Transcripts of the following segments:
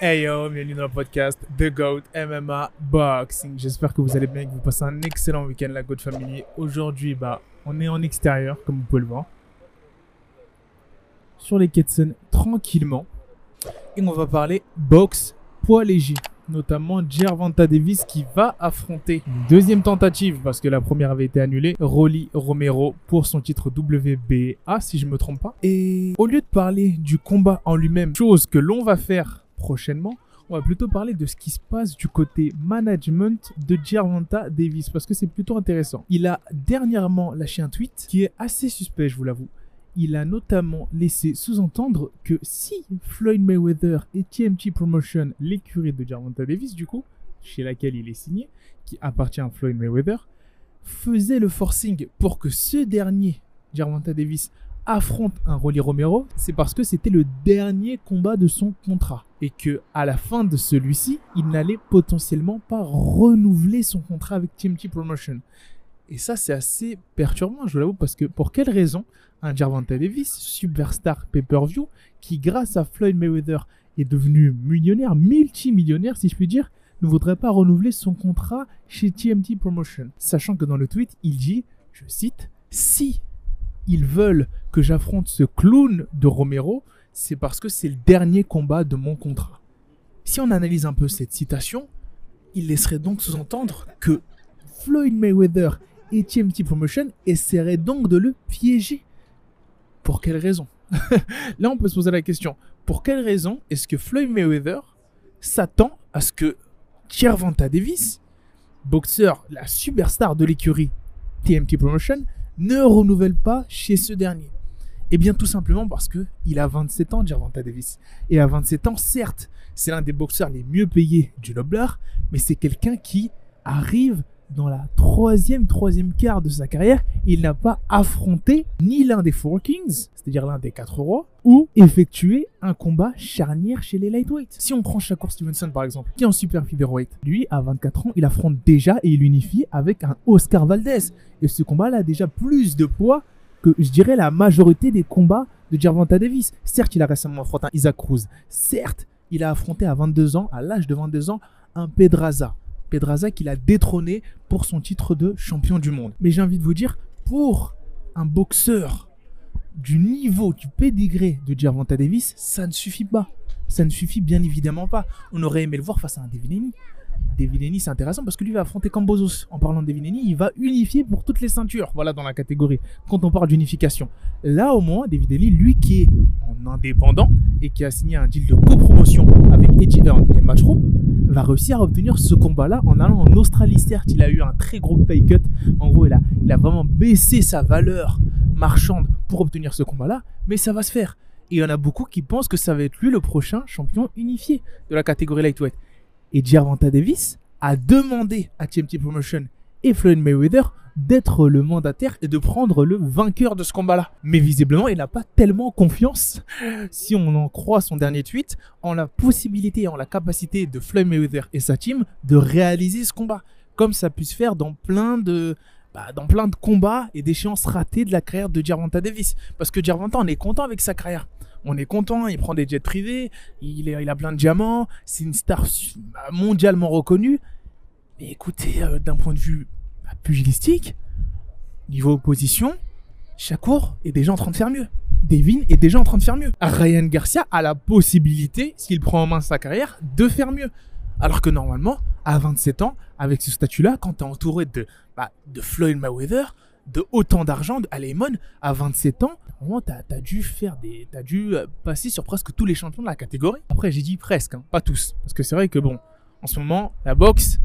Hey yo, bienvenue dans le podcast The GOAT MMA Boxing. J'espère que vous allez bien et que vous passez un excellent week-end, la GOAT Family. Aujourd'hui, bah, on est en extérieur, comme vous pouvez le voir. Sur les Seine, tranquillement. Et on va parler boxe poids léger. Notamment Gervonta Davis qui va affronter une deuxième tentative parce que la première avait été annulée. Rolly Romero pour son titre WBA, si je me trompe pas. Et au lieu de parler du combat en lui-même, chose que l'on va faire prochainement, on va plutôt parler de ce qui se passe du côté management de Gervonta Davis parce que c'est plutôt intéressant. Il a dernièrement lâché un tweet qui est assez suspect, je vous l'avoue. Il a notamment laissé sous-entendre que si Floyd Mayweather et TMT Promotion, l'écurie de Gervonta Davis du coup, chez laquelle il est signé, qui appartient à Floyd Mayweather, faisait le forcing pour que ce dernier, Gervonta Davis, affronte un Rolly Romero, c'est parce que c'était le dernier combat de son contrat et que à la fin de celui-ci, il n'allait potentiellement pas renouveler son contrat avec TMT Promotion. Et ça, c'est assez perturbant, je l'avoue, parce que pour quelle raison un Gervonta Davis, superstar pay-per-view, qui grâce à Floyd Mayweather est devenu millionnaire, multimillionnaire si je puis dire, ne voudrait pas renouveler son contrat chez TMT Promotion? Sachant que dans le tweet, il dit, je cite, si ils veulent que j'affronte ce clown de Romero, c'est parce que c'est le dernier combat de mon contrat. Si on analyse un peu cette citation, il laisserait donc sous-entendre que Floyd Mayweather et TMT Promotion essaieraient donc de le piéger. Pour quelle raison? Là, on peut se poser la question. Pour quelle raison est-ce que Floyd Mayweather s'attend à ce que Gervonta Davis, boxeur, la superstar de l'écurie TMT Promotion, ne renouvelle pas chez ce dernier? Eh bien, tout simplement parce que il a 27 ans, Gervonta Davis. Et à 27 ans, certes, c'est l'un des boxeurs les mieux payés du Nobler, mais c'est quelqu'un qui arrive dans la troisième, troisième quart de sa carrière, il n'a pas affronté ni l'un des Four Kings, c'est-à-dire l'un des quatre rois, ou effectué un combat charnière chez les lightweights. Si on prend Shakur Stevenson par exemple, qui est en super featherweight, lui à 24 ans, il affronte déjà et il unifie avec un Oscar Valdez. Et ce combat-là a déjà plus de poids que je dirais la majorité des combats de Gervonta Davis. Certes, il a récemment affronté un Isaac Cruz. Certes, il a affronté à 22 ans, à l'âge de 22 ans, un Pedraza. Pedraza qu'il a détrôné pour son titre de champion du monde. Mais j'ai envie de vous dire, pour un boxeur du niveau, du pédigré de Gervonta Davis, ça ne suffit pas. Ça ne suffit bien évidemment pas. On aurait aimé le voir face à un Devineni. Devineni, c'est intéressant parce que lui va affronter Cambozos. En parlant de Devineni, il va unifier pour toutes les ceintures. Voilà dans la catégorie. Quand on parle d'unification. Là, au moins, Devineni, lui qui est en indépendant et qui a signé un deal de copromotion avec Eddie Hearn et Matchroom, va réussir à obtenir ce combat-là en allant en Australie. Certes, il a eu un très gros pay cut. En gros, il a, il a vraiment baissé sa valeur marchande pour obtenir ce combat-là. Mais ça va se faire. Et il y en a beaucoup qui pensent que ça va être lui le prochain champion unifié de la catégorie lightweight. Et Gervonta Davis a demandé à TMT Promotion et Floyd Mayweather d'être le mandataire et de prendre le vainqueur de ce combat-là. Mais visiblement, il n'a pas tellement confiance, si on en croit son dernier tweet, en la possibilité et en la capacité de Floyd Mayweather et sa team de réaliser ce combat. Comme ça puisse faire dans plein de, bah, dans plein de combats et d'échéances ratées de la carrière de Gervonta Davis. Parce que Gervonta, on est content avec sa carrière on est content, il prend des jets privés, il, a plein de diamants, c'est une star mondialement reconnue. Mais écoutez, euh, d'un point de vue bah, pugilistique, niveau opposition, Shakur est déjà en train de faire mieux. Devin est déjà en train de faire mieux. Ryan Garcia a la possibilité, s'il prend en main sa carrière, de faire mieux. Alors que normalement, à 27 ans, avec ce statut-là, quand tu es entouré de, bah, de Floyd Mayweather, de autant d'argent à Lemon à 27 ans, tu as, dû faire des, as dû euh, passer sur presque tous les champions de la catégorie. Après, j'ai dit presque, hein, pas tous, parce que c'est vrai que bon, en ce moment, la boxe,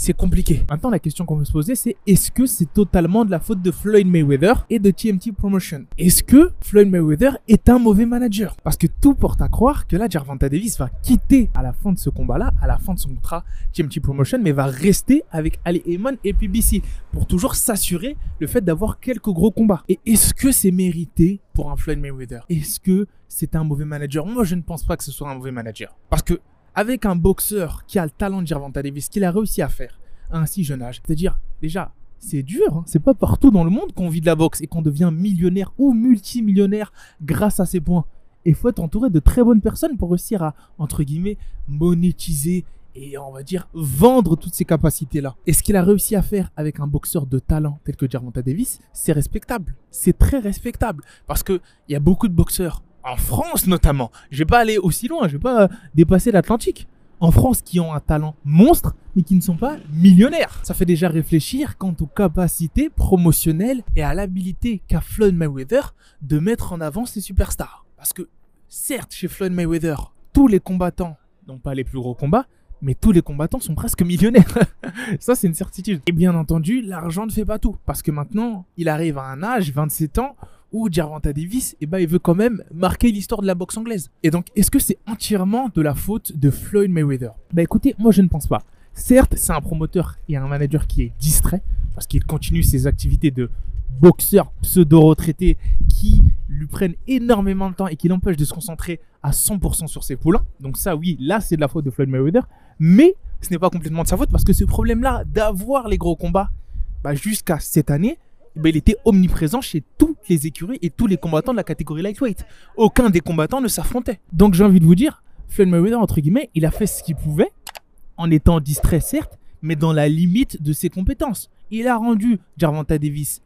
c'est compliqué. Maintenant, la question qu'on veut se poser, c'est est-ce que c'est totalement de la faute de Floyd Mayweather et de TMT Promotion? Est-ce que Floyd Mayweather est un mauvais manager? Parce que tout porte à croire que là, Gervonta Davis va quitter à la fin de ce combat-là, à la fin de son contrat TMT Promotion, mais va rester avec Ali Heyman et PBC pour toujours s'assurer le fait d'avoir quelques gros combats. Et est-ce que c'est mérité pour un Floyd Mayweather? Est-ce que c'est un mauvais manager? Moi, je ne pense pas que ce soit un mauvais manager. Parce que avec un boxeur qui a le talent de Gervonta Davis, qu'il a réussi à faire à un si jeune âge, c'est-à-dire déjà c'est dur, hein. c'est pas partout dans le monde qu'on vit de la boxe et qu'on devient millionnaire ou multimillionnaire grâce à ses points. Et faut être entouré de très bonnes personnes pour réussir à, entre guillemets, monétiser et on va dire vendre toutes ces capacités-là. Et ce qu'il a réussi à faire avec un boxeur de talent tel que Gervonta Davis, c'est respectable. C'est très respectable parce que il y a beaucoup de boxeurs en France notamment. Je vais pas aller aussi loin, je vais pas dépasser l'Atlantique. En France, qui ont un talent monstre, mais qui ne sont pas millionnaires. Ça fait déjà réfléchir quant aux capacités promotionnelles et à l'habilité qu'a Floyd Mayweather de mettre en avant ses superstars. Parce que, certes, chez Floyd Mayweather, tous les combattants, non pas les plus gros combats, mais tous les combattants sont presque millionnaires. Ça, c'est une certitude. Et bien entendu, l'argent ne fait pas tout. Parce que maintenant, il arrive à un âge, 27 ans, où Gervonta Davis, eh ben, il veut quand même marquer l'histoire de la boxe anglaise. Et donc, est-ce que c'est entièrement de la faute de Floyd Mayweather? Bah écoutez, moi je ne pense pas. Certes, c'est un promoteur et un manager qui est distrait, parce qu'il continue ses activités de boxeur pseudo-retraité qui lui prennent énormément de temps et qui l'empêchent de se concentrer à 100% sur ses poulains. Donc ça, oui, là, c'est de la faute de Floyd Mayweather. Mais ce n'est pas complètement de sa faute parce que ce problème-là d'avoir les gros combats, bah, jusqu'à cette année, bah, il était omniprésent chez toutes les écuries et tous les combattants de la catégorie lightweight. Aucun des combattants ne s'affrontait. Donc j'ai envie de vous dire, Floyd Mayweather, entre guillemets, il a fait ce qu'il pouvait, en étant distrait certes, mais dans la limite de ses compétences. Il a rendu Gervonta Davis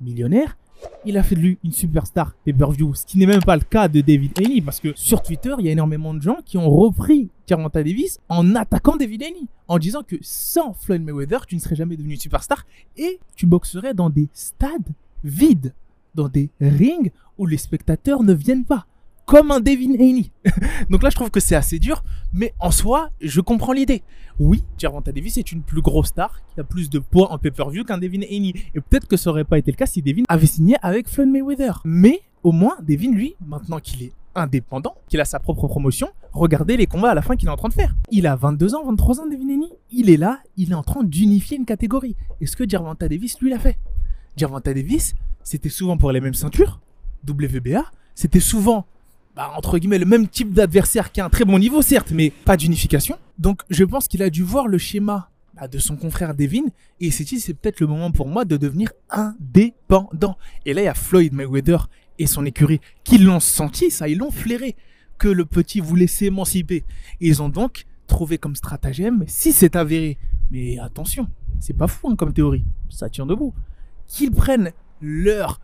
millionnaire, il a fait de lui une superstar pay-per-view, ce qui n'est même pas le cas de David Haney, parce que sur Twitter, il y a énormément de gens qui ont repris Gervonta Davis en attaquant David Haney, en disant que sans Floyd Mayweather, tu ne serais jamais devenu une superstar et tu boxerais dans des stades vides, dans des rings où les spectateurs ne viennent pas comme un Devin Haney. Donc là, je trouve que c'est assez dur, mais en soi, je comprends l'idée. Oui, Gervonta Davis est une plus grosse star qui a plus de poids en pay-per-view qu'un Devin Haney. Et peut-être que ça aurait pas été le cas si Devin avait signé avec Floyd Mayweather. Mais au moins, Devin, lui, maintenant qu'il est indépendant, qu'il a sa propre promotion, regardez les combats à la fin qu'il est en train de faire. Il a 22 ans, 23 ans, Devin Haney. Il est là, il est en train d'unifier une catégorie. Est-ce que Gervonta Davis, lui, l'a fait? Gervonta Davis, c'était souvent pour les mêmes ceintures, WBA, c'était souvent bah, entre guillemets, le même type d'adversaire qui a un très bon niveau, certes, mais pas d'unification. Donc, je pense qu'il a dû voir le schéma bah, de son confrère Devin et s'est c'est peut-être le moment pour moi de devenir indépendant. Et là, il y a Floyd Mayweather et son écurie qui l'ont senti, ça, ils l'ont flairé, que le petit voulait s'émanciper. Ils ont donc trouvé comme stratagème, si c'est avéré, mais attention, c'est pas fou hein, comme théorie, ça tient debout, qu'ils prennent leur,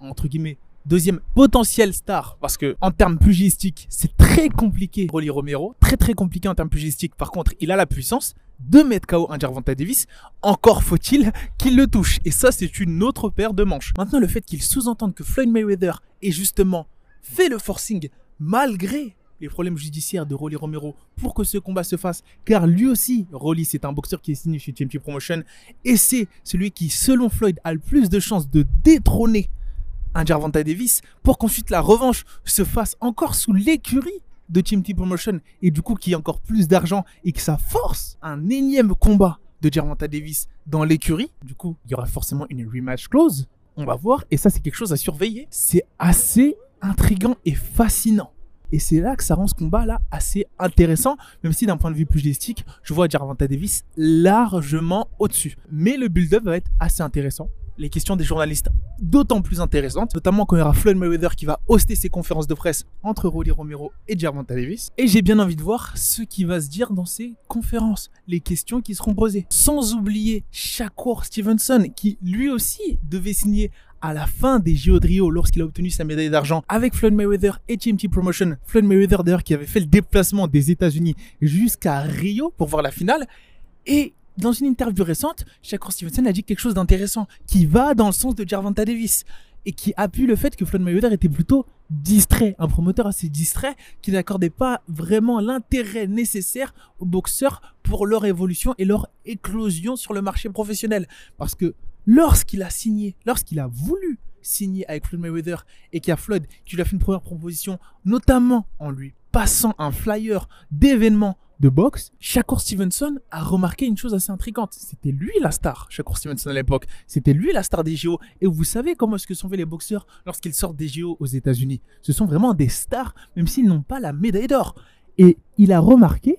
entre guillemets, Deuxième potentiel star, parce que en termes pugistiques, c'est très compliqué. Rolly Romero, très très compliqué en termes pugistiques. Par contre, il a la puissance de mettre KO un Gervonta Davis. Encore faut-il qu'il le touche. Et ça, c'est une autre paire de manches. Maintenant, le fait qu'il sous-entende que Floyd Mayweather ait justement fait le forcing malgré les problèmes judiciaires de Rolly Romero pour que ce combat se fasse, car lui aussi, Rolly, c'est un boxeur qui est signé chez TMT Promotion, et c'est celui qui, selon Floyd, a le plus de chances de détrôner un Gervonta Davis pour qu'ensuite la revanche se fasse encore sous l'écurie de Team T Promotion et du coup qu'il y ait encore plus d'argent et que ça force un énième combat de Gervonta Davis dans l'écurie. Du coup, il y aura forcément une rematch clause. On va voir et ça c'est quelque chose à surveiller. C'est assez intrigant et fascinant. Et c'est là que ça rend ce combat là assez intéressant, même si d'un point de vue pugilistique, je vois Gervonta Davis largement au-dessus. Mais le build-up va être assez intéressant les questions des journalistes d'autant plus intéressantes, notamment quand il y aura Floyd Mayweather qui va hoster ses conférences de presse entre Rolly Romero et Gervonta Davis. Et j'ai bien envie de voir ce qui va se dire dans ces conférences, les questions qui seront posées. Sans oublier Shakur Stevenson qui lui aussi devait signer à la fin des JO de Rio lorsqu'il a obtenu sa médaille d'argent avec Floyd Mayweather et TMT Promotion. Floyd Mayweather d'ailleurs qui avait fait le déplacement des États-Unis jusqu'à Rio pour voir la finale. Et dans une interview récente, Shakur Stevenson a dit quelque chose d'intéressant qui va dans le sens de Gervonta Davis et qui appuie le fait que Floyd Mayweather était plutôt distrait, un promoteur assez distrait qui n'accordait pas vraiment l'intérêt nécessaire aux boxeurs pour leur évolution et leur éclosion sur le marché professionnel. Parce que lorsqu'il a signé, lorsqu'il a voulu signer avec Floyd Mayweather et qu'il y a Floyd qui lui a fait une première proposition, notamment en lui passant un flyer d'événements de boxe, Shakur Stevenson a remarqué une chose assez intrigante. C'était lui la star, Shakur Stevenson à l'époque. C'était lui la star des JO. Et vous savez comment est-ce que sont faits les boxeurs lorsqu'ils sortent des JO aux États-Unis? Ce sont vraiment des stars, même s'ils n'ont pas la médaille d'or. Et il a remarqué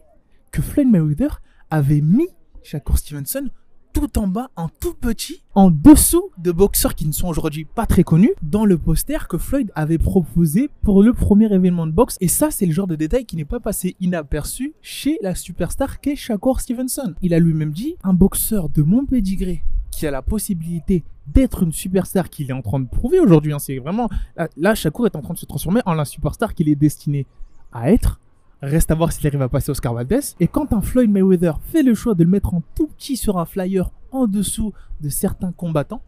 que Floyd Mayweather avait mis Shakur Stevenson tout en bas, en tout petit, en dessous de boxeurs qui ne sont aujourd'hui pas très connus, dans le poster que Floyd avait proposé pour le premier événement de boxe. Et ça, c'est le genre de détail qui n'est pas passé inaperçu chez la superstar qu'est Shakur Stevenson. Il a lui-même dit, un boxeur de mon pédigré qui a la possibilité d'être une superstar qu'il est en train de prouver aujourd'hui. Hein, c'est vraiment là, Shakur est en train de se transformer en la superstar qu'il est destiné à être. Reste à voir s'il arrive à passer Oscar Valdez. Et quand un Floyd Mayweather fait le choix de le mettre en tout petit sur un flyer en dessous de certains combattants,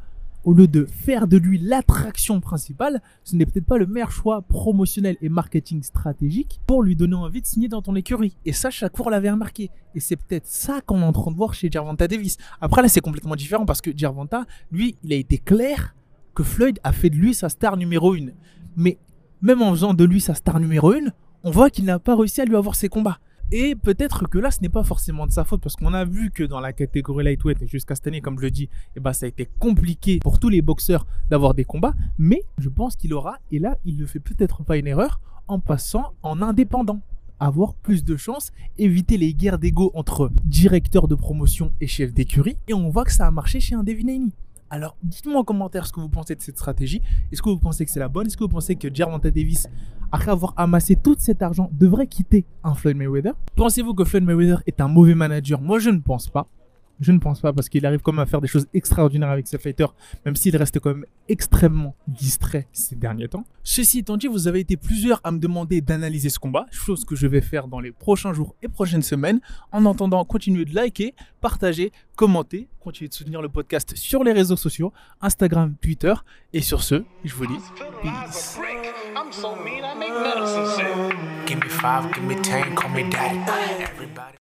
au lieu de faire de lui l'attraction principale, ce n'est peut-être pas le meilleur choix promotionnel et marketing stratégique pour lui donner envie de signer dans ton écurie. Et ça, Shakur l'avait remarqué. Et c'est peut-être ça qu'on est en train de voir chez Gervonta Davis. Après, là, c'est complètement différent parce que Gervonta, lui, il a été clair que Floyd a fait de lui sa star numéro une. Mais même en faisant de lui sa star numéro une, on voit qu'il n'a pas réussi à lui avoir ses combats. Et peut-être que là, ce n'est pas forcément de sa faute, parce qu'on a vu que dans la catégorie lightweight, jusqu'à cette année, comme je le dis, eh ben, ça a été compliqué pour tous les boxeurs d'avoir des combats. Mais je pense qu'il aura, et là, il ne fait peut-être pas une erreur, en passant en indépendant avoir plus de chances, éviter les guerres d'ego entre directeur de promotion et chef d'écurie. Et on voit que ça a marché chez un alors, dites-moi en commentaire ce que vous pensez de cette stratégie. Est-ce que vous pensez que c'est la bonne? Est-ce que vous pensez que Gervonta Davis, après avoir amassé tout cet argent, devrait quitter un Floyd Mayweather? Pensez-vous que Floyd Mayweather est un mauvais manager? Moi, je ne pense pas. Je ne pense pas parce qu'il arrive quand même à faire des choses extraordinaires avec ses fighters, même s'il reste quand même extrêmement distrait ces derniers temps. Ceci étant dit, vous avez été plusieurs à me demander d'analyser ce combat, chose que je vais faire dans les prochains jours et prochaines semaines. En attendant, continuez de liker, partager, commenter, continuez de soutenir le podcast sur les réseaux sociaux, Instagram, Twitter. Et sur ce, je vous dis peace.